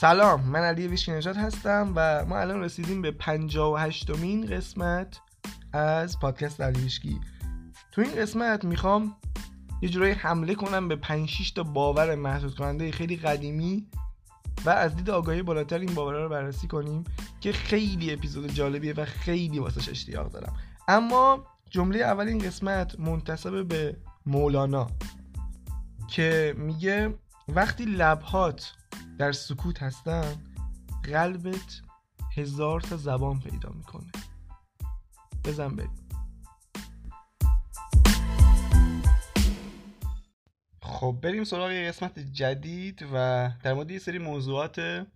سلام من علی ویشکی نژاد هستم و ما الان رسیدیم به 58 مین قسمت از پادکست علی ویشکی تو این قسمت می‌خوام یه جورایی حمله کنم به 5 تا باور محدود کننده خیلی قدیمی و از دید آگاهی بالاتر این باورها رو بررسی کنیم که خیلی اپیزود جالبیه و خیلی واسش اشتیاق دارم. اما جمله اول این قسمت منتصب به مولانا که میگه وقتی لبهات در سکوت هستن قلبت هزار تا زبان پیدا می‌کنه. بزن بریم. خب بریم سراغ یه قسمت جدید و در مورد یه سری موضوعات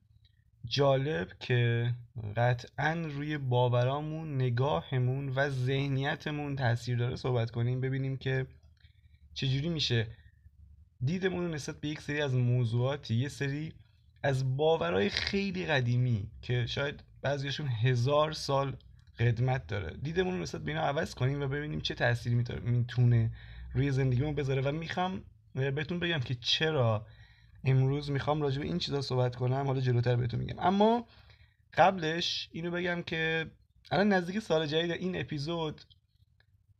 جالب که قطعا روی باورامون نگاهمون و ذهنیتمون تاثیر داره صحبت کنیم ببینیم که چجوری میشه. دیدمون نسبت به یک سری از موضوعاتی یه سری از باورهای خیلی قدیمی که شاید بعضیشون هزار سال قدمت داره. دیدمون رو نسبت به اینا عوض کنیم و ببینیم چه تأثیری می‌تونه روی زندگیمون بذاره. و می‌خوام بهتون بگم که چرا امروز می‌خوام راجع به این چیزا صحبت کنم. حالا جلوتر بهتون میگم. اما قبلش اینو بگم که الان نزدیک سال جدید این اپیزود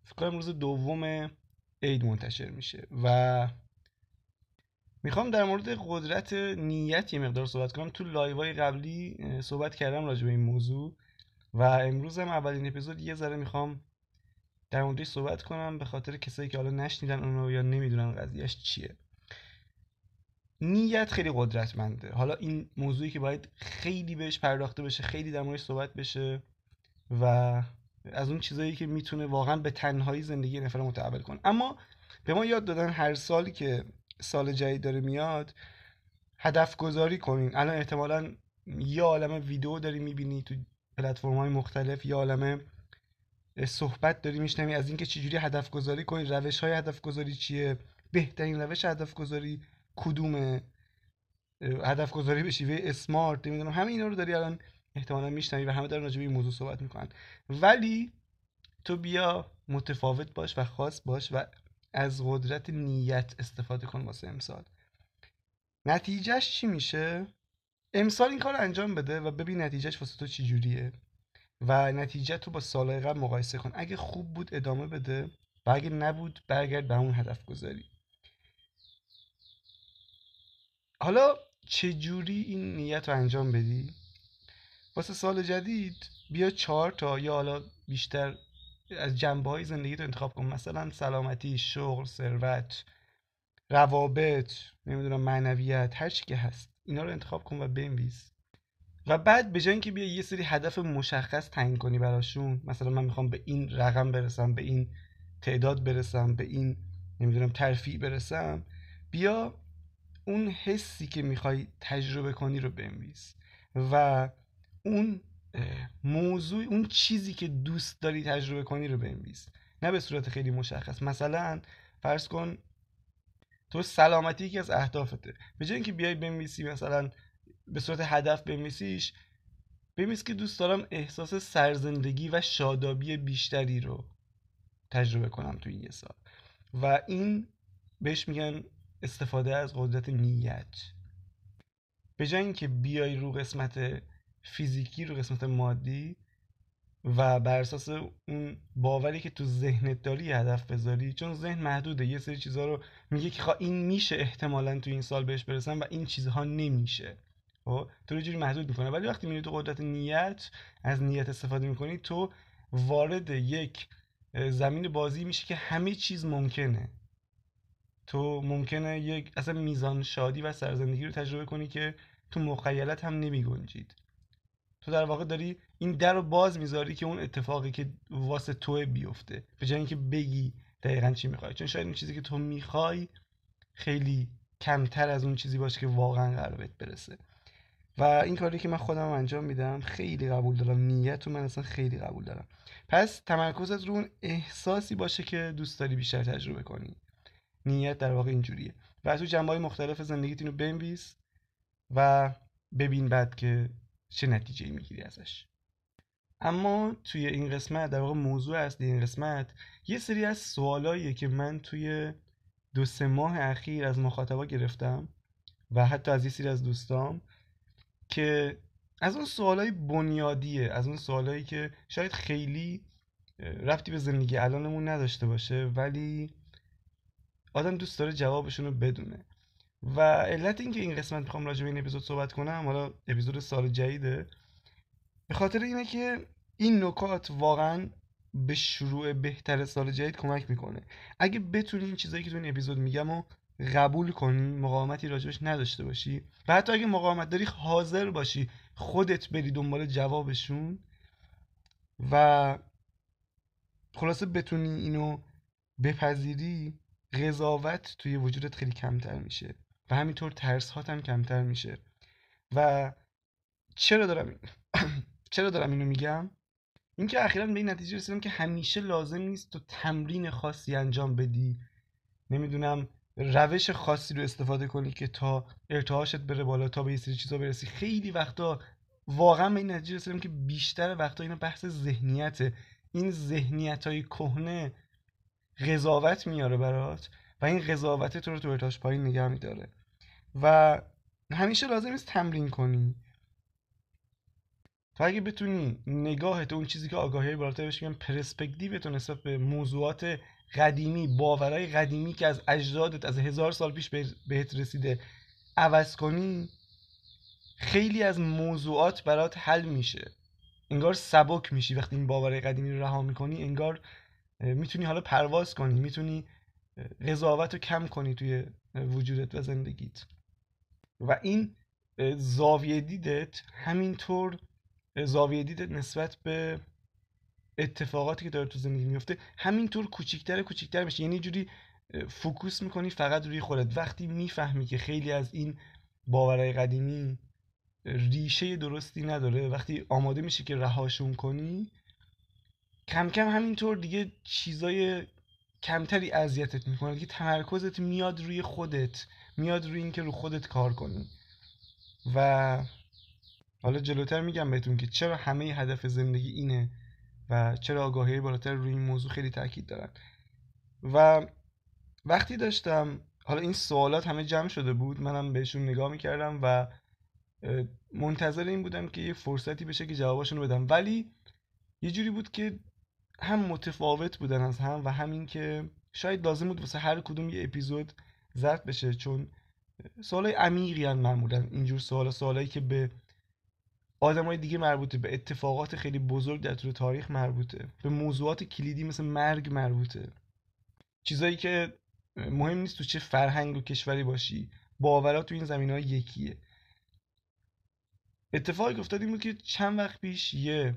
فکر کنم روز دوم عید منتشر میشه. و می‌خوام در مورد قدرت نیت یه مقدار صحبت کنم. تو لایوهای قبلی صحبت کردم راجع به این موضوع و امروز هم اولین اپیزود یه ذره می‌خوام در موردش صحبت کنم به خاطر کسایی که حالا نشنیدن اونو یا نمی‌دونن قضیهش چیه. نیت خیلی قدرتمنده. حالا این موضوعی که باید خیلی بهش پرداخته بشه خیلی در موردش صحبت بشه و از اون چیزایی که می‌تونه واقعا به تنهایی زندگی نفر متحول کنه. اما به ما یاد دادن هر سالی که سال جدید داره میاد هدف گذاری کنین. الان احتمالا یه عالم ویدیو داری می‌بینی تو پلتفرم های مختلف یه عالم صحبت داری میشنوی. از اینکه چجوری هدف گذاری کنی روش های هدف گذاری چیه؟ بهترین روش هدف گذاری کدومه؟ هدف گذاری به شیوه اسمارت نمی‌دونم. همه اینا رو داری الان احتمالا میشنوی و همه دارن راجع به این موضوع صحبت می‌کنن. ولی تو بیا متفاوت باش و خاص باش و از قدرت نیت استفاده کن واسه امسال. نتیجهش چی میشه؟ امسال این کار انجام بده و ببین نتیجهش واسه تو چی جوریه و نتیجه تو با سالهای قبل مقایسه کن. اگه خوب بود ادامه بده و اگه نبود برگرد به اون هدف گذاری. حالا چجوری این نیت رو انجام بدی؟ واسه سال جدید بیا چهار تا یا حالا بیشتر از جنبه های زندگی رو انتخاب کن. مثلا سلامتی شغل ثروت روابط نمی‌دونم معنویت هر چی که هست. اینا رو انتخاب کن و بنویس. و بعد به جای اینکه بیا یه سری هدف مشخص تعیین کنی براشون مثلا من می‌خوام به این رقم برسم به این تعداد برسم به این نمی‌دونم ترفیع برسم بیا اون حسی که می‌خوای تجربه کنی رو بنویس. و اون موضوع اون چیزی که دوست داری تجربه کنی رو بنویس. نه به صورت خیلی مشخص. مثلا فرض کن تو سلامتی یکی از اهدافته. به جای اینکه بیای بنویسی مثلا به صورت هدف بنویسیش بنویس که دوست دارم احساس سرزندگی و شادابی بیشتری رو تجربه کنم تو این یه سال. و این بهش میگن استفاده از قدرت نیت. به جای اینکه بیای رو قسمت فیزیکی رو قسمت مادی و بر اساس اون باوری که تو ذهنت داری هدف بذاری چون ذهن محدوده یه سری چیزها رو میگه که خواه این میشه احتمالا تو این سال بهش برسن و این چیزها نمیشه. خب تو رو جوری محدود می‌کنه. ولی وقتی میری تو قدرت نیت از نیت استفاده می‌کنی تو وارد یک زمین بازی میشه که همه چیز ممکنه. تو ممکنه یک اصلا میزان شادی و سرزندگی رو تجربه کنی که تو مخیلت هم نمی گنجید تو در واقع داری این در رو باز می‌ذاری که اون اتفاقی که واسه تو بیفته. به جای اینکه بگی دقیقا چی می‌خوای. چون شاید این چیزی که تو می‌خوای خیلی کمتر از اون چیزی باشه که واقعا قرار بهت برسه. و این کاری که من خودم انجام میدم خیلی قبول دارم. نیت رو من اصلا خیلی قبول دارم. پس تمرکزت رو اون احساسی باشه که دوست داری بیشتر تجربه کنی. نیت در واقع اینجوریه. و تو جنبه های مختلف زندگیت اینو بنویس و ببین بعد که چه نتیجه می‌گیری ازش؟ اما توی این قسمت در واقع موضوع اصلی این قسمت یه سری از سوالاییه که من توی دو سه ماه اخیر از مخاطبا گرفتم و حتی از یه سری از دوستام که از اون سوالای بنیادیه از اون سوالایی که شاید خیلی رفتی به زندگی الانمون نداشته باشه ولی آدم دوست داره جوابشون رو بدونه. و علت اینکه این قسمت می‌خوام راجع به این اپیزود صحبت کنم حالا اپیزود سال جدیده. به خاطر اینه که این نکات واقعا به شروع بهتر سال جدید کمک می‌کنه. اگه بتونی این چیزایی که تو این اپیزود میگم و قبول کنی مقاومتی راجبش نداشته باشی و حتی اگه مقاومت داری حاضر باشی خودت بری دنبال جوابشون و خلاصه بتونی اینو بپذیری قضاوت توی وجودت خیلی کمتر میشه. و همینطور ترس هم کمتر میشه. و چرا دارم چرا دارم اینو میگم؟ اینکه اخیرا به این نتیجه رسیدم که همیشه لازم نیست تو تمرین خاصی انجام بدی. نمی‌دونم روش خاصی رو استفاده کنی که تا ارتعاشت بره بالا تا به یه سری چیزا برسی. خیلی وقتا واقعا به این نتیجه رسیدم که بیشتر وقتا اینا بحث ذهنیته. این ذهنیت های کهنه قضاوت میاره برات و این قضاوت تو رو تو ارتعاش پایین نگه میداره. و همیشه لازم نیست تمرین کنی. تا اگه بتونی نگاهت اون چیزی که آگاهی بالاتر بهش میگن پرسپکتیو تو نسبت به موضوعات قدیمی باورهای قدیمی که از اجدادت از هزار سال پیش بهت رسیده عوض کنی خیلی از موضوعات برات حل میشه. انگار سبک میشی. وقتی این باورهای قدیمی رو رها می‌کنی انگار می‌تونی حالا پرواز کنی می‌تونی قضاوت رو کم کنی توی وجودت و زندگیت. و این زاویه دیدت همینطور زاویه دیدت نسبت به اتفاقاتی که داره تو زندگی میفته همینطور کوچیکتر کوچیکتر میشه. یعنی جوری فوکوس می‌کنی فقط روی خودت. وقتی می‌فهمی که خیلی از این باورهای قدیمی ریشه درستی نداره وقتی آماده میشه که رهاشون کنی کم کم همینطور دیگه چیزای کمتری اذیتت می‌کنه. دیگه تمرکزت میاد روی خودت. میاد روی اینکه رو خودت کار کنی. و حالا جلوتر میگم بهتون که چرا همه هدف زندگی اینه و چرا آگاهی بالاتر روی این موضوع خیلی تاکید دارن. و وقتی داشتم حالا این سوالات همه جمع شده بود منم بهشون نگاه می‌کردم و منتظر این بودم که یه فرصتی بشه که جواباشون رو بدم. ولی یه جوری بود که هم متفاوت بودن از هم و همین که شاید لازم بود واسه هر کدوم یه اپیزود ضبط بشه چون سوالای عمیقی هم معمولا اینجور سوال سوالایی که به های دیگه مربوطه به اتفاقات خیلی بزرگ در طول تاریخ مربوطه به موضوعات کلیدی مثل مرگ مربوطه. چیزایی که مهم نیست تو چه فرهنگ و کشوری باشی باورات تو این زمین های یکیه. اتفاقی افتاد این بود که چند وقت پیش یه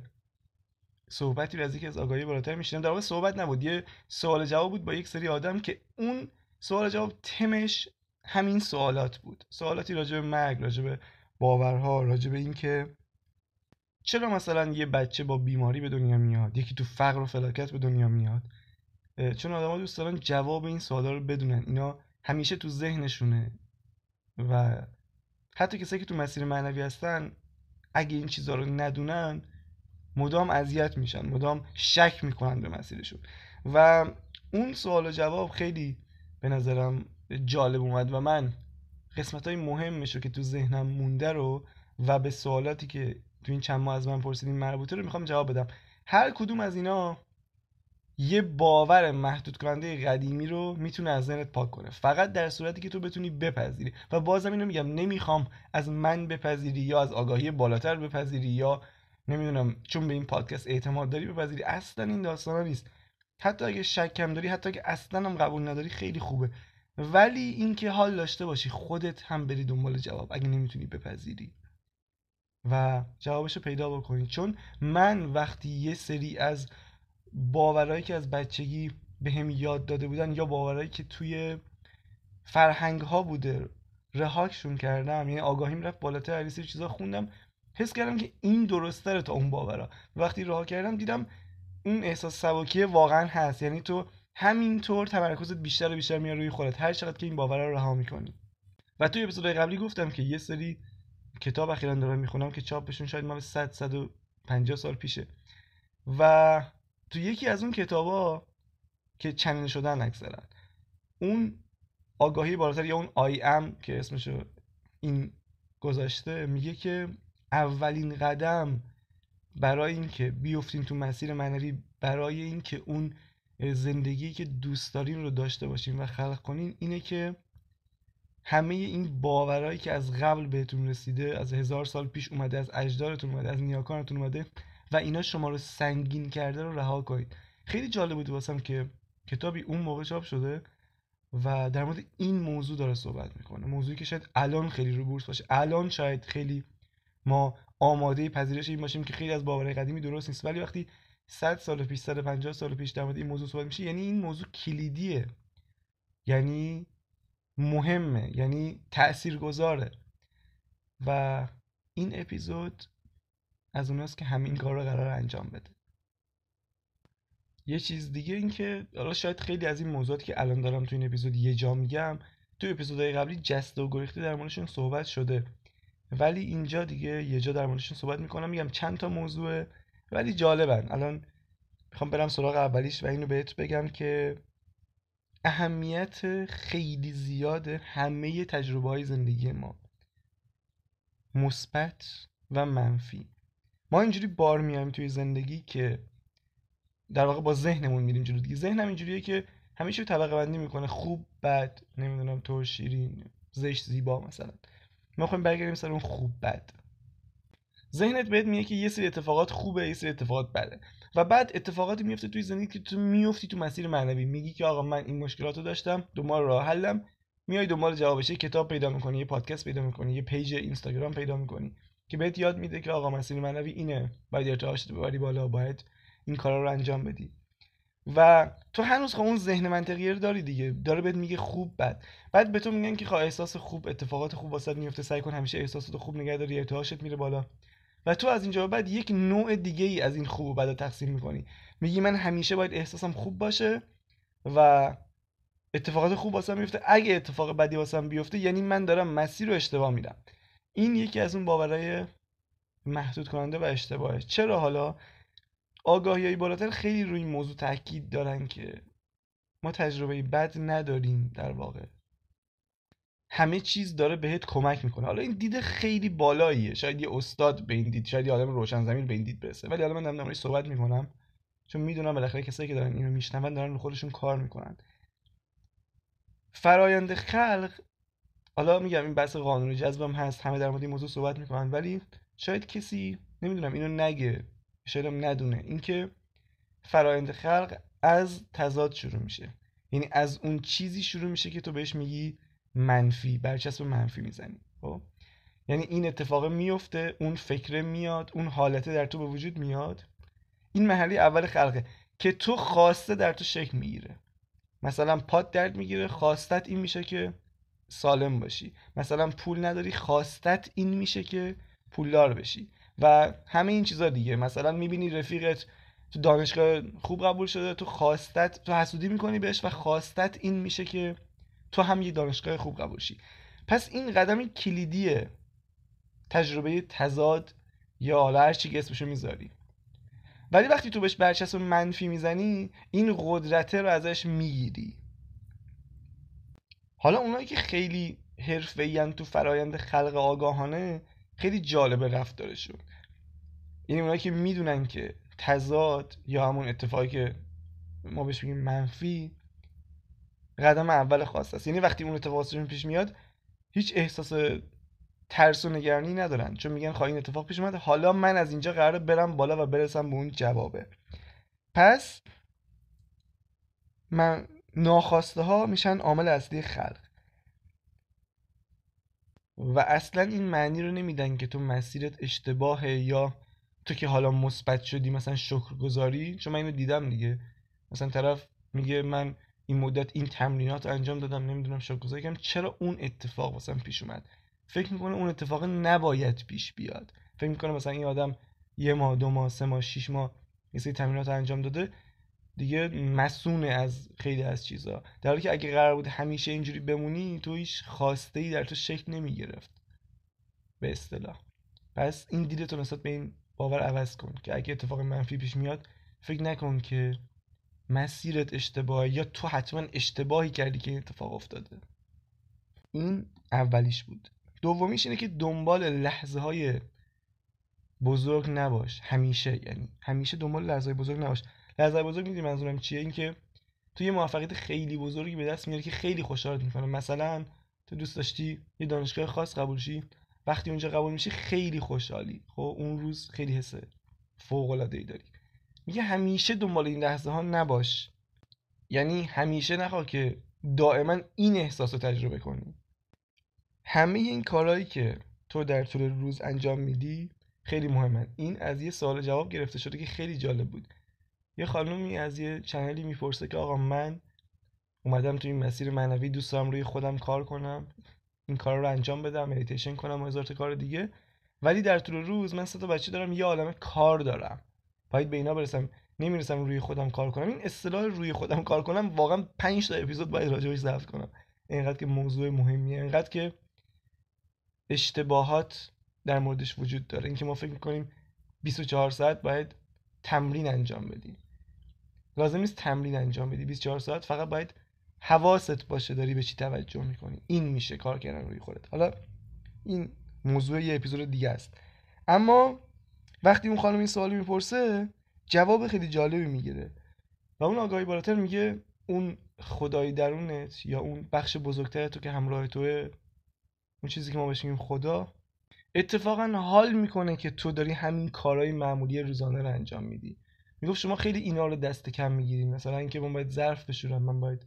صحبتی از یکی از آگاهی بالاتر میشنم در واقع صحبت نبود یه سوال جواب بود با یک سری آدم که اون سوال جواب تمش همین سوالات بود. سوالاتی راجع به مرگ راجع به باورها راجع به اینکه چرا مثلا یه بچه با بیماری به دنیا میاد یکی تو فقر و فلاکت به دنیا میاد چون آدما دوست دارن جواب این سوالا رو بدونن. اینا همیشه تو ذهنشونه و حتی کسایی که تو مسیر معنوی هستن اگه این چیزها رو ندونن مدام اذیت میشن مدام شک می‌کنن به مسیرشون. و اون سوال و جواب خیلی به نظرم جالب اومد و من قسمت های مهمش رو که تو ذهنم مونده رو و به سوالاتی که تو این چند ماه از من پرسیدین مربوطه رو می‌خوام جواب بدم. هر کدوم از اینا یه باور محدود کننده قدیمی رو می‌تونه از ذهنت پاک کنه. فقط در صورتی که تو بتونی بپذیری. و بازم اینو میگم نمی‌خوام از من بپذیری یا از آگاهی بالاتر بپذیری یا نمی‌دونم چون به این پادکست اعتماد داری بپذیری. اصلا این داستانا نیست. حتی اگه شکم داری حتی اگه اصلا هم قبول نداری خیلی خوبه. ولی اینکه حال داشته باشی خودت هم بری دنبال جواب اگه نمی‌تونی بپذیری. و جوابشو پیدا بکنی. چون من وقتی یه سری از باورهایی که از بچگی به هم یاد داده بودن یا باورهایی که توی فرهنگ ها بوده رهاکشون کردم. یعنی آگاهیم رفت بالاتر سری چیزا خوندم. حس کردم که این درسته تا اون باورا. وقتی رها کردم دیدم اون احساس سبکی واقعا هست. یعنی تو همینطور تمرکزت بیشتر و بیشتر میاد روی خودت. هر چقدر که این باورا رو رها می‌کنی. و توی اپیزود قبلی گفتم که یه سری کتاب اخیرا دارم می‌خونم که چاپشون شاید مال 100 150 سال پیشه. و تو یکی از اون کتابا که چنل شدن اکثرا اون آگاهی بالاتر یا اون آی ام که اسمشو این گذاشته میگه که اولین قدم برای اینکه بیفتین تو مسیر معنوی برای اینکه اون زندگی که دوست دارین رو داشته باشین و خلق کنین اینه که همه این باورهایی که از قبل بهتون رسیده از هزار سال پیش اومده از اجدارتون اومده از نیاکانتون اومده و اینا شما رو سنگین کرده رو رها کنید. خیلی جالب بود واسم که کتابی اون موقع چاپ شده و در مورد این موضوع داره صحبت می‌کنه. موضوعی که شاید الان خیلی رو بورس باشه. الان شاید خیلی ما آماده پذیرش این باشیم که خیلی از باورهای قدیمی درست نیست. ولی وقتی 100 سال پیش 150 سال پیش در مورد این موضوع صحبت میشه یعنی این موضوع کلیدیه. یعنی مهمه یعنی تاثیرگذاره و این اپیزود از اوناست که همین کار رو قرار انجام بده. یه چیز دیگه این که حالا شاید خیلی از این موضوعاتی که الان دارم تو این اپیزود یه جا میگم تو اپیزودهای قبلی جسته و گریخته در موردشون صحبت شده. ولی اینجا دیگه یه جا در موردشون صحبت می‌کنم میگم چند تا موضوع ولی جالبن. الان می‌خوام برم سراغ اولیش و اینو بهت بگم که اهمیت خیلی زیاد همه تجربه های زندگی ما مثبت و منفی. ما اینجوری بار میایم توی زندگی که در واقع با ذهنمون میریم جلو دیگه. ذهنم اینجوریه که همیشه طبقه بندی می‌کنه. خوب بد نمی‌دونم تو شیرین زشت زیبا مثلا. ما خواهیم برگردیم سر اون خوب بد. ذهنت بهت میگه که یه سری اتفاقات خوبه یه سری اتفاقات بده. و بعد اتفاقاتی میفته توی زندگی که تو میفتی تو مسیر معنوی. میگی که آقا من این مشکلاتو داشتم دنبال راه حلم. میای دنبال جوابش کتاب پیدا می‌کنی یه پادکست پیدا می‌کنی یه پیج اینستاگرام پیدا می‌کنی. که بهت یاد میده که آقا مسیر معنوی اینه. باید ارتعاشت ببری بالا باید این کارا رو انجام بدی. و تو هنوز خب اون ذهن منطقی رو داری دیگه. داره بهت میگه خوب بد. بعد به تو میگن که خب احساس خوب اتفاقات خوب واسط میفته. سعی کن همیشه احساسات خوب نگه داری ارتعاشت میره بالا. و تو از اینجا بعد یک نوع دیگه ای از این خوب و بد تقسیم می‌کنی. میگی من همیشه باید احساسم خوب باشه و اتفاقات خوب واسم میفته. اگه اتفاق بدی واسم بیفته یعنی من دارم مسیر رو اشتباه میرم این یکی از اون باورهای محدود کننده و اشتباهه. چرا حالا؟ آگاهی های بالاتر خیلی روی این موضوع تاکید دارن که ما تجربه بد نداریم در واقع. همه چیز داره بهت کمک می‌کنه. حالا این دید خیلی بالاییه. شاید یه استاد به این دید شاید یه آدم روشن زمین به این دید برسه. ولی حالا من دارم صحبت می‌کنم. چون می‌دونم بالاخره کسایی که دارن اینو میشنون دارن رو خودشون کار می‌کنن. فرایند خلق حالا میگم این بحث قانون جذبم هست همه در مورد این موضوع صحبت می‌کنن ولی شاید کسی نمی‌دونم اینو نگه. شاید هم ندونه. اینکه فرایند خلق از تضاد شروع میشه. یعنی از اون چیزی شروع میشه که تو بهش میگی منفی برچسب منفی می‌زنی. خب؟ یعنی این اتفاق میفته اون فکره میاد اون حالته در تو به وجود میاد. این محلی اول خلقه که تو خواسته در تو شکل می‌گیره. مثلا پاد درد می‌گیره خواستت این میشه که سالم باشی. مثلا پول نداری خواستت این میشه که پولدار بشی. و همه این چیزا دیگه. مثلا می‌بینی رفیقت تو دانشگاه خوب قبول شده تو خواستت تو حسودی می‌کنی بهش و خواستت این میشه که تو هم یه دانشگاه خوب قبول شی. پس این قدم کلیدیه. تجربه تضاد یا حالا هر چی اسمشو می‌ذاری. ولی وقتی تو بهش برچسب منفی می‌زنی این قدرته رو ازش می‌گیری. حالا اونایی که خیلی حرفه‌ای تو فرایند خلق آگاهانه خیلی جالبه رفتارشون. یعنی اونایی که می‌دونن که تضاد یا همون اتفاقی که ما بهش میگیم منفی قدم اول خاص است. یعنی وقتی اون اتفاق پیش میاد هیچ احساس ترس و نگرانی ندارن. چون میگن خواهی این اتفاق پیش اومد حالا من از اینجا قراره برم بالا و برسم به اون جوابه. پس من ناخواسته ها میشن عامل اصلی خلق. و اصلا این معنی رو نمیدن که تو مسیرت اشتباهه یا تو که حالا مثبت شدی مثلا شکرگزاری؟ چون من اینو دیدم دیگه. مثلا طرف میگه من این مدت این تمرینات انجام دادم نمی‌دونم شکرگزاری کردم. چرا اون اتفاق واسم پیش اومد؟ فکر می‌کنه اون اتفاق نباید پیش بیاد. فکر می‌کنه مثلا این آدم یه ماه دو ماه سه ماه شیش ماه یه سری تمرینات انجام داده. دیگه مسونه از خیلی از چیزا. در حالی که اگه قرار بود همیشه اینجوری بمونی تو هیچ خواسته ای در تو شکل نمی‌گرفت. به اصطلاح. پس این دیدتو نسبت به این باور عوض کن که اگه اتفاق منفی پیش میاد فکر نکن که مسیرت اشتباهی یا تو حتما اشتباهی کردی که این اتفاق افتاده. این اولیش بود. دومیش اینه که دنبال لحظه های بزرگ نباش. همیشه یعنی همیشه دنبال لحظه بزرگ نباش. لحظه بزرگ می‌دونی منظورم چیه؟ اینکه تو یه موفقیت خیلی بزرگی به دست میاری که خیلی خوشحالت می‌کنه. مثلا تو دوست داشتی یه دانشگاه خاص قبول شی وقتی اونجا قبول میشی خیلی خوشحالی. خب اون روز خیلی حس فوق العاده ای داری. میگه همیشه دنبال این لحظه ها نباش. یعنی همیشه نخواه که دائما این احساس رو تجربه کنی. همه این کارهایی که تو در طول روز انجام میدی خیلی مهمن. این از یه سوال جواب گرفته شده که خیلی جالب بود. یه خانومی از یه چنلی می‌پرسه که آقا من اومدم تو این مسیر معنوی دوست دارم روی خودم کار کنم این کار رو انجام بدم مدیتیشن کنم و هزار کار دیگه. ولی در طول روز من سه تا بچه دارم یه عالم کار دارم. باید به اینا برسم نمی‌رسم روی خودم کار کنم. این اصطلاح روی خودم کار کنم واقعا 5 تا اپیزود باید راجعش ضبط کنم. اینقدر که موضوع مهمیه اینقدر که اشتباهات در موردش وجود داره. اینکه ما فکر می‌کنیم 24 ساعت باید تمرین انجام بدیم. لازم نیست تمرین انجام بدی. 24 ساعت فقط باید حواست باشه داری به چی توجه می‌کنی. این میشه کار کردن روی خودت. حالا این موضوع یه اپیزود دیگه است. اما وقتی اون خانم این سوالی می‌پرسه جواب خیلی جالبی می‌گیره. و اون آگاهی بالاتر میگه اون خدایی درونت یا اون بخش بزرگتر تو که همراه توه اون چیزی که ما بهش میگیم خدا اتفاقا حال می‌کنه که تو داری همین کارهای معمولی روزانه رو انجام میدی. می‌گفت شما خیلی اینا رو دست کم می‌گیرید مثلا اینکه من باید ظرف بشورم من باید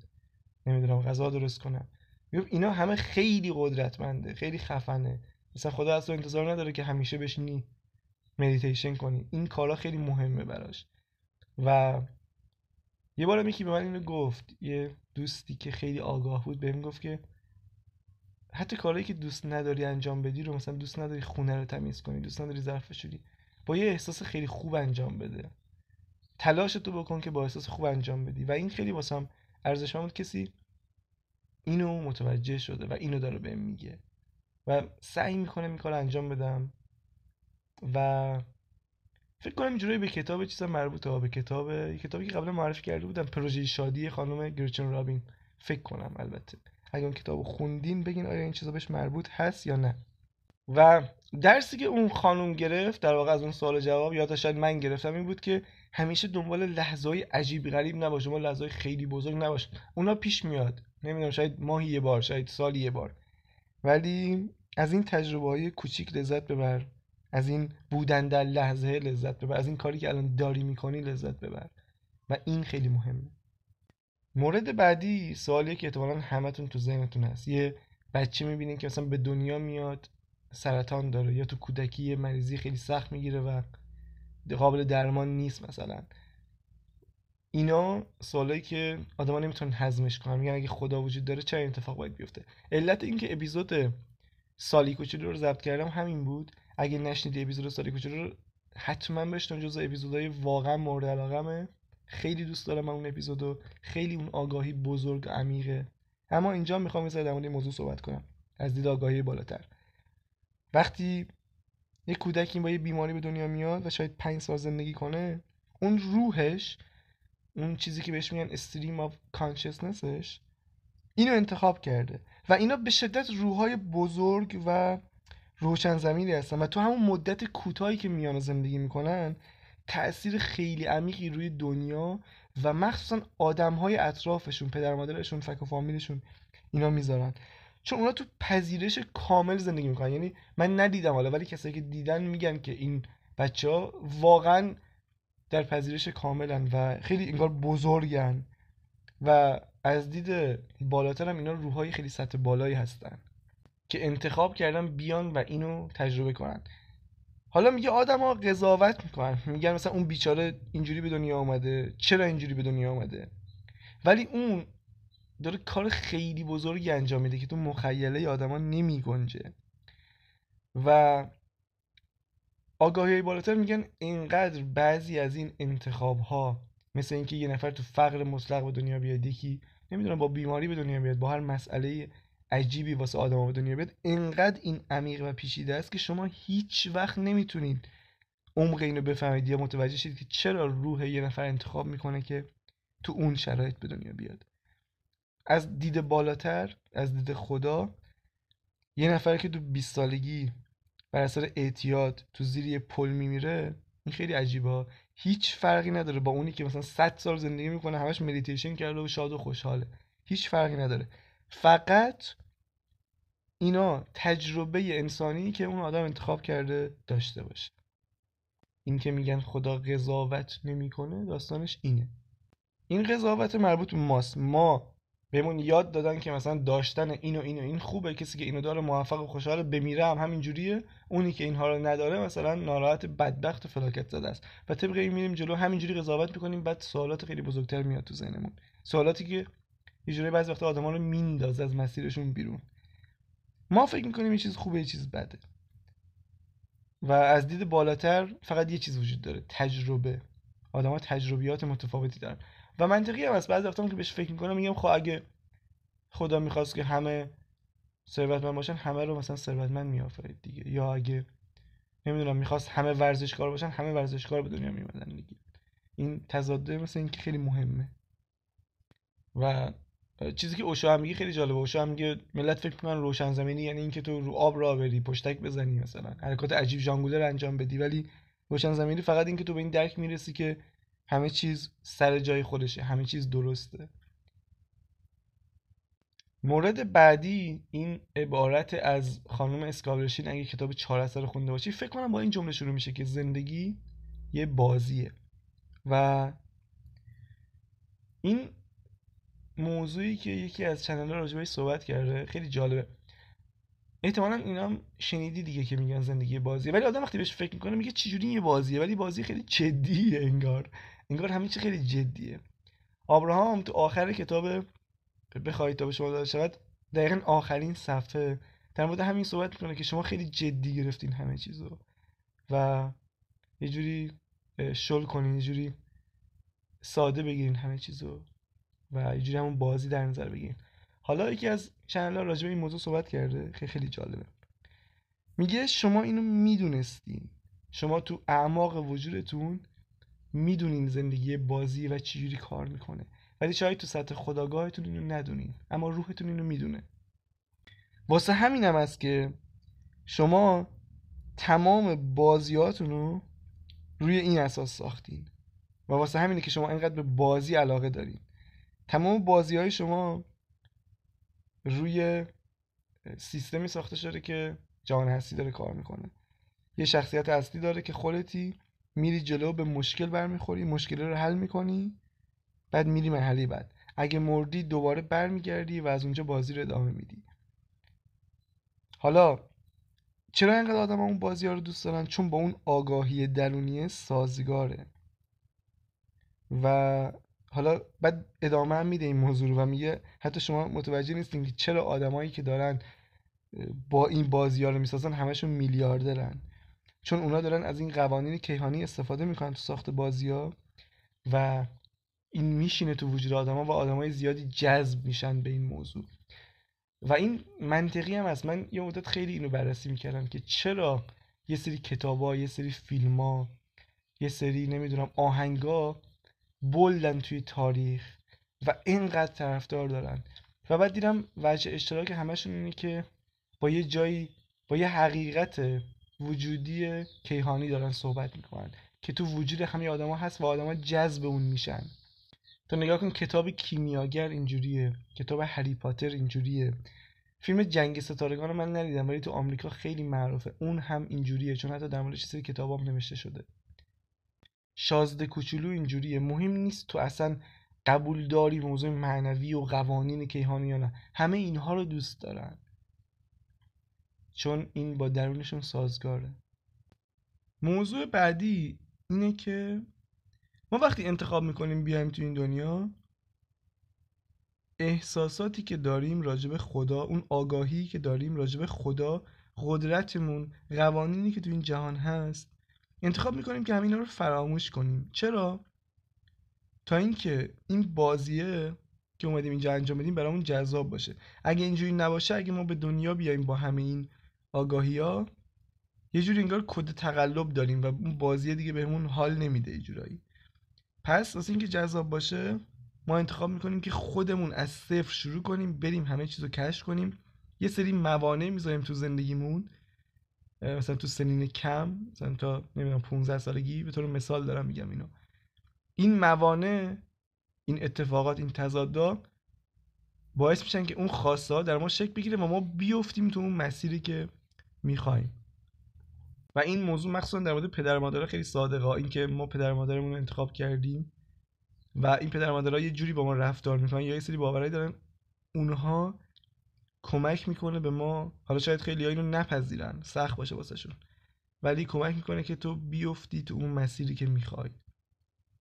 نمی‌دونم غذا درست کنم. می‌گفت اینا همه خیلی قدرتمنده خیلی خفنه. مثلا خدا از تو انتظار نداره که همیشه بشینی مدیتیشن کنی. این کارا خیلی مهمه براش. و یه بار یکی به من اینو گفت یه دوستی که خیلی آگاه بود بهم گفت که حتی کارهایی که دوست نداری انجام بدی رو مثلا دوست نداری خونه رو تمیز کنی دوست نداری ظرف بشوری با یه احساس خیلی خوب انجام بده. تلاش تو بکن که با احساس خوب انجام بدی. و این خیلی واسم ارزشمند بود. کسی اینو متوجه شده و اینو داره بهم میگه. و سعی می‌کنه این انجام بدم. و فکر کنم اینجوری به کتاب چیزا مربوطه. به کتاب. یه کتابی که قبلا معرفی کرده بودم. پروژه شادی خانم گرچن رابین. فکر کنم البته. اگه اون کتاب خوندین بگین آیا این چیزا بهش مربوط هست یا نه. و درسی که اون خانم گرفت در واقع از اون سوال جواب یا شاید من گرفتم این بود که همیشه دنبال لحظه های عجیب غریب نباش دنبال لحظه های خیلی بزرگ نباش. اونا پیش میاد. نمی‌دونم شاید ماهی یه بار شاید سالی یه بار. ولی از این تجربه های کوچیک لذت ببر. از این بودن در لحظه لذت ببر. از این کاری که الان داری می‌کنی لذت ببر. و این خیلی مهمه. مورد بعدی سوالیه که احتمالا همتون تو ذهنتون هست. یه بچه می‌بینین که مثلا به دنیا میاد. سرطان داره یا تو کودکی یه مریضی خیلی سخت می‌گیره و قابل درمان نیست مثلا. اینا سوالایی که آدما نمی‌تونن هضمش کنن. میگن اگه خدا وجود داره چه اتفاق باید بیفته؟ علت اینکه اپیزود سالی کوچولو رو ضبط کردم همین بود. اگه نشنیدی اپیزود سالی کوچولو رو حتما بشنو جزء اپیزودهای واقعا مورد علاقمه. خیلی دوست دارم من اون اپیزودو خیلی اون آگاهی بزرگ عمیقه. اما اینجا می‌خوام یه در موضوع صحبت کنم. از دید آگاهی بالاتر. وقتی یه کودکی با یه بیماری به دنیا میاد و شاید پنج سال زندگی کنه اون روحش اون چیزی که بهش میگن استریم آف کانشسنسش اینو انتخاب کرده و اینا به شدت روحای بزرگ و روشن زمینی هستن و تو همون مدت کوتاهی که میان زندگی می‌کنن تاثیر خیلی عمیقی روی دنیا و مخصوصا آدم های اطرافشون پدر مادرشون فک و فامیلشون اینا می‌ذارن. چون اونا تو پذیرش کامل زندگی می‌کنن. یعنی من ندیدم حالا ولی کسایی که دیدن میگن که این بچه ها واقعا در پذیرش کاملن و خیلی انگار بزرگن و از دید بالاتر هم اینا روحای خیلی سطح بالایی هستن که انتخاب کردن بیان و اینو تجربه کنن. حالا میگه آدما قضاوت می‌کنن. میگن مثلا اون بیچاره اینجوری به دنیا آمده چرا اینجوری به دنیا آمده ولی اون داره کار خیلی بزرگی انجام میده که تو مخیله آدما نمی گنجه. و آگاهی بالاتر میگن اینقدر بعضی از این انتخاب ها مثل اینکه یه نفر تو فقر مطلق به دنیا بیاد یکی نمی‌دونم با بیماری به دنیا بیاد با هر مسئله عجیبی واسه آدم به دنیا بیاد اینقدر این عمیق و پیچیده است که شما هیچ وقت نمی‌تونید عمق اینو بفهمید یا متوجه شید که چرا روح یه نفر انتخاب می‌کنه که تو اون شرایط به دنیا بیاد. از دید بالاتر از دید خدا یه نفر که تو 20 سالگی بر اثر اعتیاد تو زیر یه پل میمیره این خیلی عجیبه. هیچ فرقی نداره با اونی که مثلا 100 سال زندگی می‌کنه همش مدیتیشن کرده و شاد و خوشحاله. هیچ فرقی نداره. فقط اینا تجربه انسانی که اون آدم انتخاب کرده داشته باشه. این که میگن خدا قضاوت نمی‌کنه داستانش اینه. این قضاوت مربوط به ماست. ما بهمون یاد دادن که مثلا داشتن این و این و این خوبه کسی که اینو داره موفق و خوشحال بمیره هم همین جوریه اونی که اینها رو نداره مثلا ناراحت بدبخت و فلاکت زده است. و طبق این میریم جلو همینجوری قضاوت می‌کنیم بعد سوالات خیلی بزرگتر میاد تو ذهنمون. سوالاتی که یه جوری بعضی وقتا آدما رو میندازه از مسیرشون بیرون. ما فکر می‌کنیم یه چیز خوبه یه چیز بده. و از دید بالاتر فقط یه چیز وجود داره تجربه. آدما تجربیات متفاوتی دارن. و منطقی هم هست. بعضی وقتا که بهش فکر می‌کنم میگم خب اگه خدا می‌خواست که همه ثروتمند باشن همه رو مثلا ثروتمند میآفرید دیگه. یا اگه نمی‌دونم می‌خواست همه ورزشکار باشن همه ورزشکار به دنیا میومدن دیگه. این تضاده مثل اینکه خیلی مهمه. و چیزی که اوشا هم میگه خیلی جالبه. اوشا هم میگه ملت فکر می‌کنن روشن زمینی یعنی اینکه تو رو آب راه بری پشتک بزنی مثلا. حرکات عجیب ژانگولر انجام بدی. ولی روشن زمینی فقط اینکه تو به این درک می‌رسی که همه چیز سر جای خودشه همه چیز درسته. مورد بعدی این عبارت از خانم اسکابرشین اگه کتاب چهار اثر خونده باشی فکر کنم با این جمله شروع میشه که زندگی یه بازیه. و این موضوعی که یکی از چنل راجبه صحبت کرده خیلی جالبه. احتمالا اینا هم شنیدی دیگه که میگن زندگی بازیه. ولی آدم وقتی بهش فکر می‌کنه میگه چجوری یه بازیه؟ ولی بازی خیلی جدیه انگار. انگار همه چی خیلی جدیه. آبراهام تو آخر کتاب بخواهید تا به شما داده شود دقیقا آخرین صفحه. در مورد همین صحبت می‌کنه که شما خیلی جدی گرفتین همه چیزو و یه جوری شل کنین یه جوری ساده بگیرین همه چیزو و یه جوری همون بازی در نظر بگیرین. حالا یکی از چنل راجع به این موضوع صحبت کرده خیلی خیلی جالبه. میگه شما اینو می‌دونستین. شما تو اعماق وجودتون می‌دونین زندگی بازی و چجوری کار می‌کنه. ولی شاید تو سطح خداگاهتون اینو ندونین اما روحتون اینو می‌دونه. واسه همین هم است که شما تمام بازیاتون رو روی این اساس ساختین. و واسه همینه که شما اینقدر به بازی علاقه دارین. تمام بازی های شما روی سیستمی ساخته شده که جهان هستی داره کار می‌کنه. یه شخصیت اصلی داره که خودتی میری جلو به مشکل برمیخوری مشکل رو حل می‌کنی بعد میری مرحله بعد. اگه مردی دوباره برمیگردی و از اونجا بازی رو ادامه میدی. حالا چرا اینقدر آدم اون بازی ها رو دوست دارن؟ چون با اون آگاهی درونی سازگاره. و حالا بعد ادامه هم میده این موضوع رو و میگه حتی شما متوجه نیستین که چرا آدمایی که دارن با این بازی ها رو می‌سازن همشون میلیاردرن. چون اونا دارن از این قوانین کیهانی استفاده می‌کنن تو ساخت بازی ها و این میشینه تو وجود آدما و آدمای زیادی جذب میشن به این موضوع. و این منطقی هم هست. من یه مدت خیلی اینو بررسی می‌کردم که چرا یه سری کتابا یه سری فیلم یه سری نمی‌دونم آهنگا بلدن توی تاریخ و اینقدر طرفدار دارن. و بعد دیدم وجه اشتراک همشون اینه که با یه جایی با یه حقیقت وجودی کیهانی دارن صحبت می‌کنن که تو وجود همه آدما هست و آدما جذب اون میشن. تو نگاه کن کتاب کیمیاگر اینجوریه کتاب هری پاتر اینجوریه. فیلم جنگ ستارگان رو من ندیدم ولی تو آمریکا خیلی معروفه. اون هم اینجوریه چون حتی در موردش سری کتابام نوشته شده. شازده کوچولو اینجوریه. مهم نیست تو اصلا قبول داری موضوع معنوی و قوانین کیهانی یا نه. همه اینها رو دوست دارن. چون این با درونشون سازگاره. موضوع بعدی اینه که ما وقتی انتخاب می‌کنیم بیایم تو این دنیا احساساتی که داریم راجب خدا اون آگاهی که داریم راجب خدا قدرتمون قوانینی که تو این جهان هست انتخاب می‌کنیم که همینا رو فراموش کنیم. چرا؟ تا اینکه این بازیه که اومدیم اینجا انجام بدیم برامون جذاب باشه. اگه اینجوری نباشه اگه ما به دنیا بیایم با همه این آگاهی ها یه جوری انگار کد تقلب داریم و اون بازی دیگه بهمون حال نمیده یه جورایی. پس واسه اینکه جذاب باشه ما انتخاب می‌کنیم که خودمون از صفر شروع کنیم بریم همه چیز رو کشف کنیم. یه سری موانع می‌ذاریم تو زندگیمون. مثلا تو سنین کم مثلا تا نمی‌دونم 15 سالگی به طور مثال دارم میگم اینو. این موانع این اتفاقات این تضادا باعث میشن که اون خواسته در ما شکل بگیره و ما بیفتیم تو اون مسیری که می‌خوایم و این موضوع مخصوصا در مورد پدر مادر خیلی صادقه. اینکه ما پدر مادرمون رو انتخاب کردیم و این پدر مادرها یه جوری با ما رفتار می‌کنن یا یه سری باورایی دارن اونها کمک می‌کنه به ما. حالا شاید خیلی اینو نپذیرن سخت باشه واسهشون. ولی کمک می‌کنه که تو بیفتی تو اون مسیری که می‌خوای.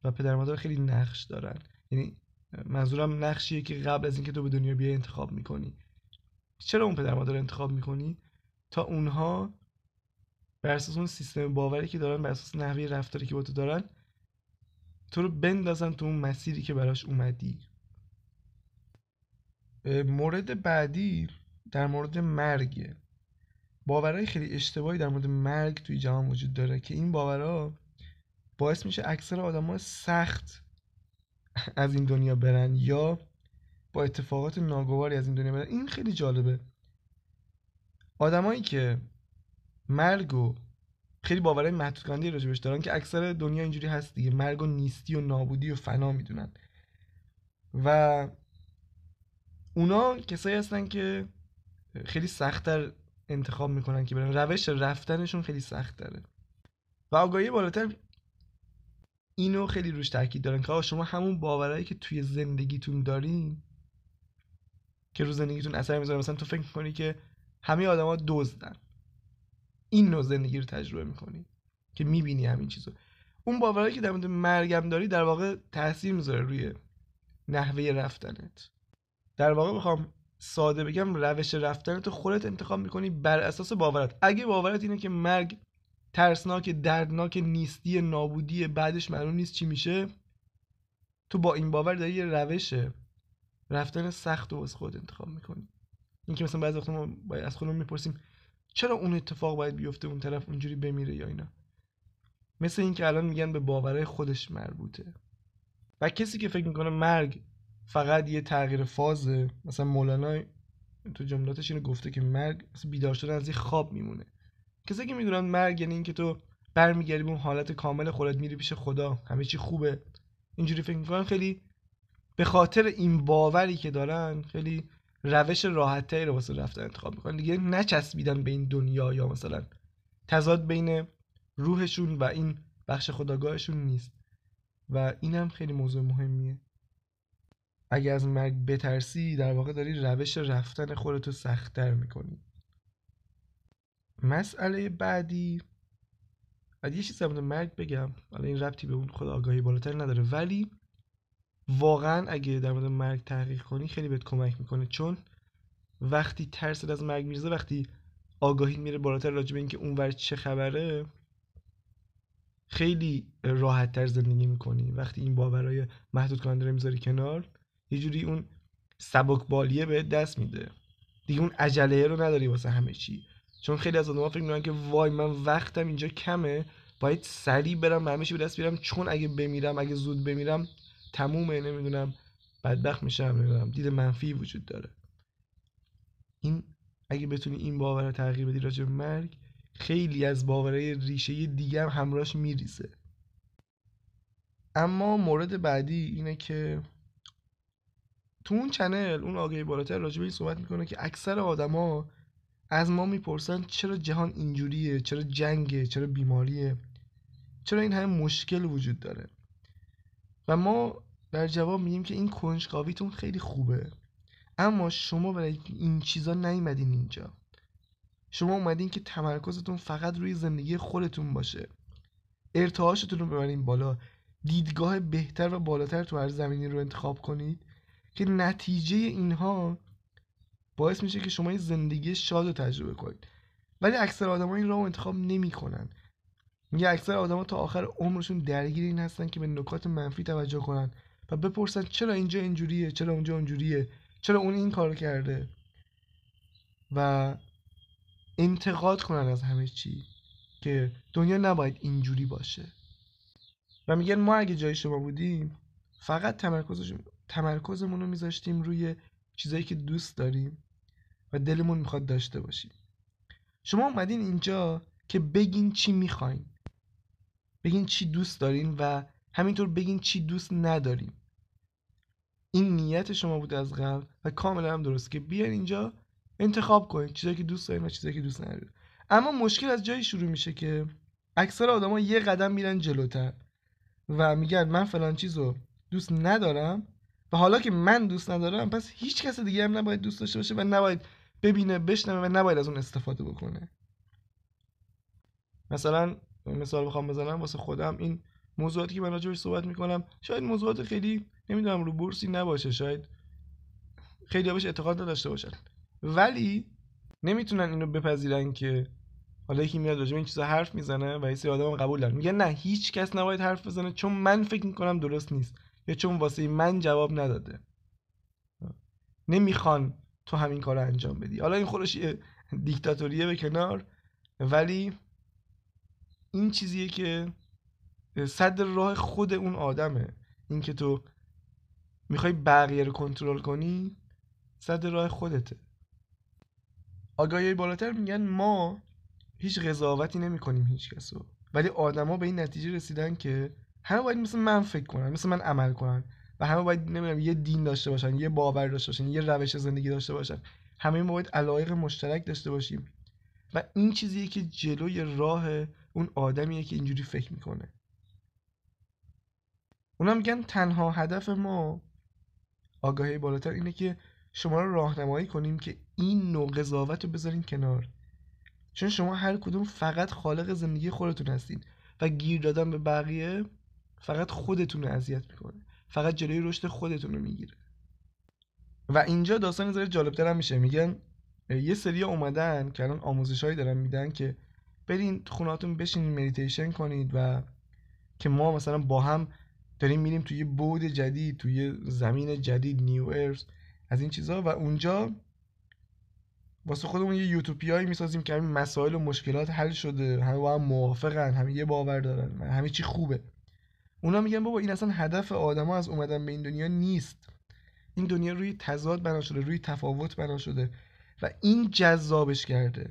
و پدر مادر خیلی نقش دارن. یعنی منظورم نقشیه که قبل از اینکه تو به دنیا بیای انتخاب می‌کنی. چرا اون پدر مادر انتخاب می‌کنی؟ تا اونها بر اساس اون سیستم باوری که دارن بر اساس نحوه رفتاری که با تو دارن تو رو بندازن تو اون مسیری که براش اومدی. مورد بعدی در مورد مرگ. باورهای خیلی اشتباهی در مورد مرگ توی جهان وجود داره که این باورها باعث میشه اکثر آدم سخت از این دنیا برن یا با اتفاقات ناگواری از این دنیا برن. این خیلی جالبه. آدمایی که مرگ و خیلی باورهای محدود کننده راجبش دارن که اکثر دنیا اینجوری هست دیگه. مرگ و نیستی و نابودی و فنا می‌دونن. و اونا کسایی هستن که خیلی سختتر انتخاب می‌کنن که برن. روش رفتنشون خیلی سخت داره و آگاهی بالاتر اینو خیلی روش تاکید دارن که شما همون باورهایی که توی زندگیتون دارین که رو زندگیتون اثر می‌ذاره. مثلا تو فکر می‌کنی که همه آدما دزدن. این نوع زندگی رو تجربه می‌کنی که می‌بینی همین چیزو. اون باورهایی که در مورد مرگم داری در واقع تاثیر می‌ذاره روی نحوه رفتنت. در واقع بخوام ساده بگم روش رفتن تو خودت انتخاب می‌کنی بر اساس باورت. اگه باورت اینه که مرگ ترسناک دردناک نیستی نابودی بعدش معلوم نیست چی میشه تو با این باور داری یه روش رفتن سخت و از خود انتخاب می‌کنی. اینکه مثلا بعضی وقتا ما باید از خودمون می‌پرسیم چرا اون اتفاق باید بیفته اون طرف اونجوری بمیره یا اینا؟ مثل اینکه الان میگن به باورهای خودش مربوطه. و کسی که فکر می‌کنه مرگ فقط یه تغییر فازه مثلا مولانا تو جملاتش اینو گفته که مرگ بیدار شدن از یه خواب میمونه. کسی که می‌دونن مرگ یعنی اینکه تو برمیگردی به اون حالت کامل خودت میری پیش خدا همه چی خوبه. اینجوری فکر می‌کنن خیلی به خاطر این باوری که دارن خیلی روش راحتتری رو واسه رفتن انتخاب می‌کنن. دیگه نچسبیدن به این دنیا یا مثلا تضاد بین روحشون و این بخش خداگاهشون نیست. و اینم خیلی موضوع مهمیه. اگه از مرگ بترسی در واقع داری روش رفتن خودتو سختتر می‌کنی. مسئله بعدی بعد یه چیز مرگ بگم. حالا این ربطی به اون خود آگاهی بالاتر نداره. ولی واقعا اگه در مورد مرگ تحقیق کنی خیلی بهت کمک می‌کنه. چون وقتی ترس از مرگ میرزه وقتی آگاهی میره بالاتر راجع به اینکه اونور چه خبره خیلی راحت تر زندگی می‌کنی. وقتی این باورای محدود کننده رو می‌ذاری کنار یه جوری اون سبک بالیه به دست میده. دیگه اون عجله رو نداری واسه همه چی. چون خیلی از آدم‌ها فکر می‌کنن که وای من وقتم اینجا کمه باید سریع برم همه چی به دست بیارم. چون اگه بمیرم اگه زود بمیرم تمومه نمی‌دونم بدبخت میشم نمی‌دونم دید منفی وجود داره. این اگه بتونی این باور رو تغییر بدی راجع به مرگ خیلی از باورهای ریشه دیگه هم همراهش میریزه. اما مورد بعدی اینه که تو اون چنل اون آگهی بالاتر راجع به این صحبت می‌کنه که اکثر آدما از ما می‌پرسن چرا جهان اینجوریه چرا جنگه چرا بیماریه چرا این همه مشکل وجود داره. و ما در جواب میگیم که این کنجکاویتون خیلی خوبه. اما شما برای این چیزا نیومدین اینجا. شما اومدین که تمرکزتون فقط روی زندگی خودتون باشه. ارتعاشتون رو ببرین بالا. دیدگاه بهتر و بالاتر تو هر زمینی رو انتخاب کنید که نتیجه اینها باعث میشه که شما یه زندگی شاد رو تجربه کنید. ولی اکثر آدم این راه انتخاب نمی‌کنن. میگه اکثر آدما تا آخر عمرشون درگیر این هستن که به نکات منفی توجه کنن. و بپرسن چرا اینجا اینجوریه چرا اونجا اونجوریه چرا اون این کار کرده؟ و انتقاد کنن از همه چی که دنیا نباید اینجوری باشه. و میگن ما اگه جای شما بودیم فقط تمرکزمون رو میذاشتیم روی چیزایی که دوست داریم و دلمون می‌خواد داشته باشیم. شما اومدین اینجا که بگین چی می‌خواین. بگین چی دوست دارین و همینطور بگین چی دوست ندارین این نیت شما بود از قبل و کاملا هم درست که بیاین اینجا انتخاب کنید چیزایی که دوست دارین و چیزایی که دوست ندارین. اما مشکل از جایی شروع میشه که اکثر آدما یه قدم میرن جلوتر و میگن من فلان چیزو دوست ندارم و حالا که من دوست ندارم پس هیچ کس دیگه هم نباید دوست داشته باشه و نباید ببینه بشنوه و نباید از اون استفاده بکنه. مثلا مثال بخوام بزنم واسه خودم این موضوعاتی که من راجعش صحبت می‌کنم. شاید موضوعات خیلی نمی‌دونم رو بورسی نباشه شاید خیلی بهش اعتقاد نداشته باشن. ولی نمی‌تونن اینو بپذیرن که حالا یکی میاد راجع این چیزا حرف می‌زنه و یه سری آدم قبول دارن. میگن نه هیچ کس نباید حرف بزنه چون من فکر می‌کنم درست نیست یا چون واسه من جواب نداده. نمی‌خوان تو همین کار انجام بدی. حالا این خودش دیکتاتوریه به کنار. ولی این چیزیه که صد راه خود اون آدمه. اینکه تو می‌خوای بقیه رو کنترل کنی صد راه خودته. آگاهی بالاتر میگن ما هیچ قضاوتی نمی کنیم هیچ کسو ولی آدما به این نتیجه رسیدن که همه باید مثل من فکر کنن مثل من عمل کنن. و همه باید نمی‌دونم یه دین داشته باشن یه باور داشته باشن یه روش زندگی داشته باشن. همه ما باید علایق مشترک داشته باشیم. و این چیزیه که جلوی راه اون آدمیه که اینجوری فکر می‌کنه. اونا میگن تنها هدف ما آگاهی بالاتر اینه که شما رو راهنمایی کنیم که این نوع قضاوت رو بذارین کنار. چون شما هر کدوم فقط خالق زندگی خودتون هستین و گیر دادن به بقیه فقط خودتون رو اذیت می‌کنه. فقط جلوی رشد خودتون رو می‌گیره. و اینجا داستان ذره جالبتر هم میشه. میگن یه سری اومدن که الان آموزش هایی دارن میدن که برین خوناتون بشینین مدیتیشن کنید و که ما مثلا با هم داریم میریم توی بود جدید توی زمین جدید new earth از این چیزها و اونجا واسه خودمون یه یوتوپیایی می‌سازیم که همین مسائل و مشکلات حل شده. همه با هم موافقن همه یه باور دارن همه چی خوبه. اونا میگن بابا این اصلا هدف آدما از اومدن به این دنیا نیست. این دنیا روی تضاد بنا شده روی تفاوت بنا شده و این جذابش کرده.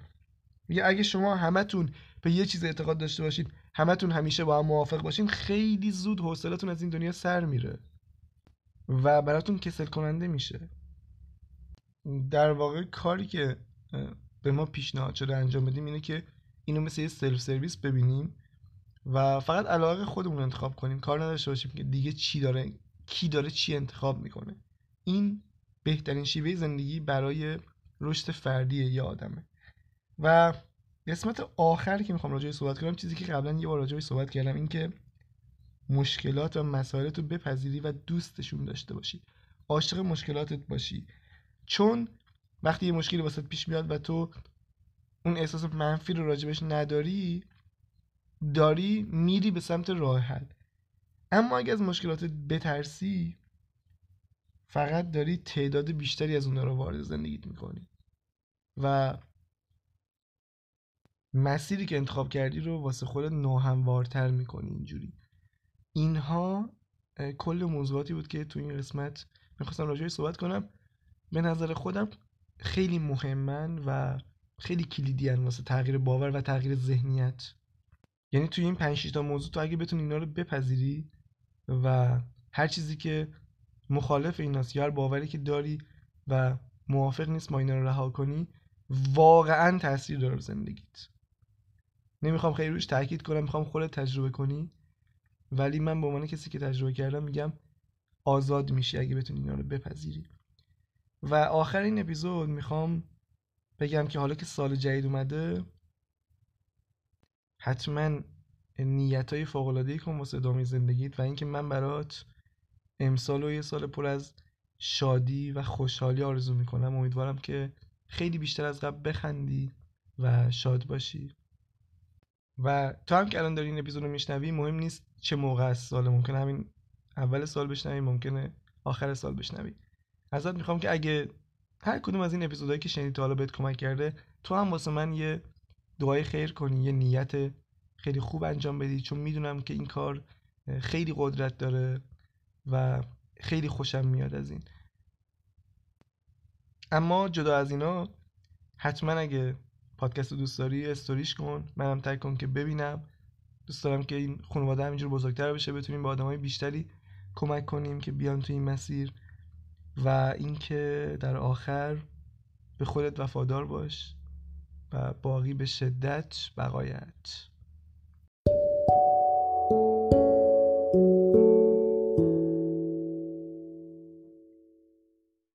میگه اگه شما همتون به یه چیز اعتقاد داشته باشید همتون همیشه با هم موافق باشین خیلی زود حوصلتون از این دنیا سر میره و براتون کسل کننده میشه. در واقع کاری که به ما پیشنهاد شده انجام بدیم اینه که اینو مثل یه سلف سرویس ببینیم و فقط علاقه خودمون انتخاب کنیم. کار نداشته باشیم که دیگه چی داره کی داره چی انتخاب می‌کنه. این بهترین شیوه زندگی برای رشد فردی یه آدمه. و قسمت آخر که می‌خوام راجعش صحبت کنم چیزی که قبلا یه بار راجعش صحبت کردم این که مشکلات و مسائلت رو بپذیری و دوستشون داشته باشی. عاشق مشکلاتت باشی. چون وقتی یه مشکلی واسه پیش میاد و تو اون احساس منفی رو راجبش نداری داری میری به سمت راه حل. اما اگه از مشکلاتت بترسی فقط داری تعداد بیشتری از اونها رو وارد زندگیت می‌کنی. و مسیری که انتخاب کردی رو واسه خودت ناهموارتر می‌کنی اینجوری. اینها کل موضوعاتی بود که تو این قسمت می‌خواستم راجعش صحبت کنم. به نظر خودم خیلی مهمن و خیلی کلیدی واسه تغییر باور و تغییر ذهنیت. یعنی توی این 5 تا موضوع تو اگه بتونی اینا رو بپذیری و هر چیزی که مخالف ایناست یا هر باوری که داری و موافق نیست ما اینا رو رها کنی واقعا تاثیر داره زندگیت. نمی‌خوام خیلی روش تاکید کنم می‌خوام خودت تجربه کنی. ولی من به عنوان کسی که تجربه کردم میگم آزاد میشی اگه بتونی اینا رو بپذیری. و آخر این اپیزود می‌خوام بگم که حالا که سال جدید اومده حتما نیت های فوق العاده کن واسه ادامه زندگیت و اینکه من برات امسال و یه سال پر از شادی و خوشحالی آرزو می‌کنم. امیدوارم که خیلی بیشتر از قبل بخندی و شاد باشی. و تو هم که الان داری این اپیزود رو میشنوی مهم نیست چه موقع از سال ممکنه همین اول سال بشنوی ممکنه آخر سال بشنوی. ازت می‌خوام که اگه هر کدوم از این اپیزودهایی که شنیدی تا حالا بهت کمک کرده تو هم واسه من یه دعای خیر کنی یه نیت خیلی خوب انجام بدی چون می‌دونم که این کار خیلی قدرت داره و خیلی خوشم میاد از این. اما جدا از اینا حتما اگه پادکست دوست داری استوریش کن. منم تگ کن که ببینم. دوست دارم که این خانواده همینجور بزرگتر بشه بتونیم به آدمای بیشتری کمک کنیم که بیان تو این مسیر و اینکه در آخر به خودت وفادار باش و باقی به شدت بقایت.